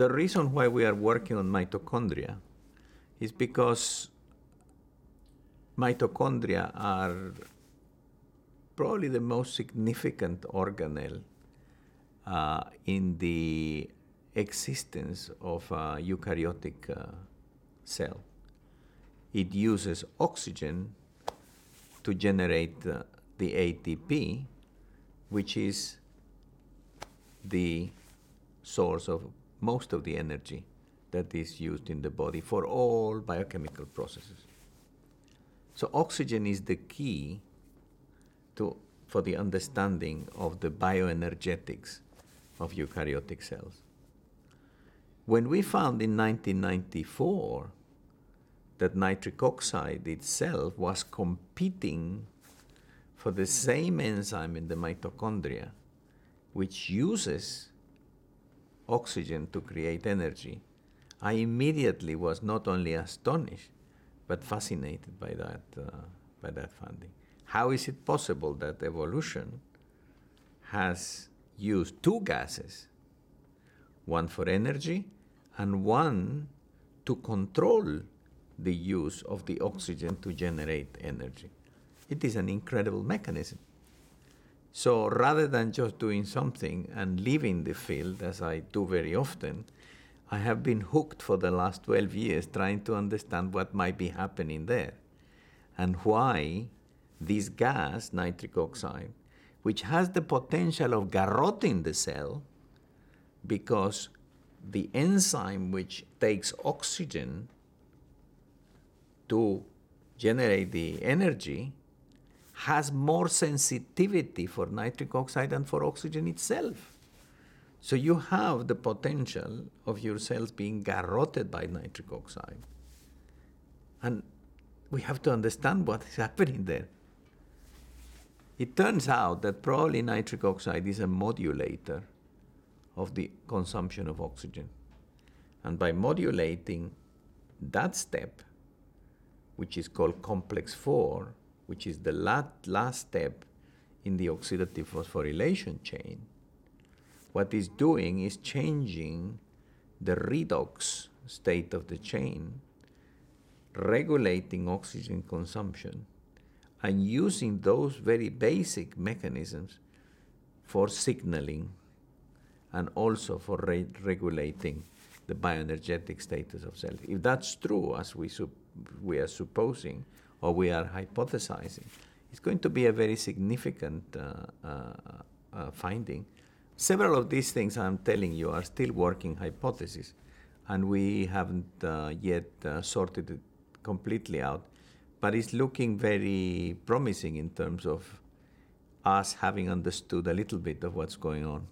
the reason why we are working on mitochondria is because mitochondria are probably the most significant organelle uh, in the existence of a eukaryotic uh, cell. It uses oxygen to generate uh, the ATP, which is the source of most of the energy that is used in the body for all biochemical processes. So oxygen is the key to, for the understanding of the bioenergetics of eukaryotic cells. When we found in 1994 that nitric oxide itself was competing for the same enzyme in the mitochondria, which uses oxygen to create energy, I immediately was not only astonished, but fascinated by that, uh, by that finding. How is it possible that evolution has used two gases, one for energy and one to control the use of the oxygen to generate energy? It is an incredible mechanism. So rather than just doing something and leaving the field, as I do very often, I have been hooked for the last 12 years trying to understand what might be happening there and why this gas, nitric oxide, which has the potential of garroting the cell because the enzyme which takes oxygen to generate the energy has more sensitivity for nitric oxide than for oxygen itself. So you have the potential of your cells being garroted by nitric oxide. And we have to understand what is happening there. It turns out that probably nitric oxide is a modulator of the consumption of oxygen. And by modulating that step, which is called complex 4, which is the last, last step in the oxidative phosphorylation chain, what it's doing is changing the redox state of the chain, regulating oxygen consumption, and using those very basic mechanisms for signaling and also for re- regulating the bioenergetic status of cells. If that's true, as we, we are supposing, or we are hypothesizing, it's going to be a very significant uh, uh, uh, finding. Several of these things I'm telling you are still working hypotheses, and we haven't yet sorted it completely out. But it's looking very promising in terms of us having understood a little bit of what's going on.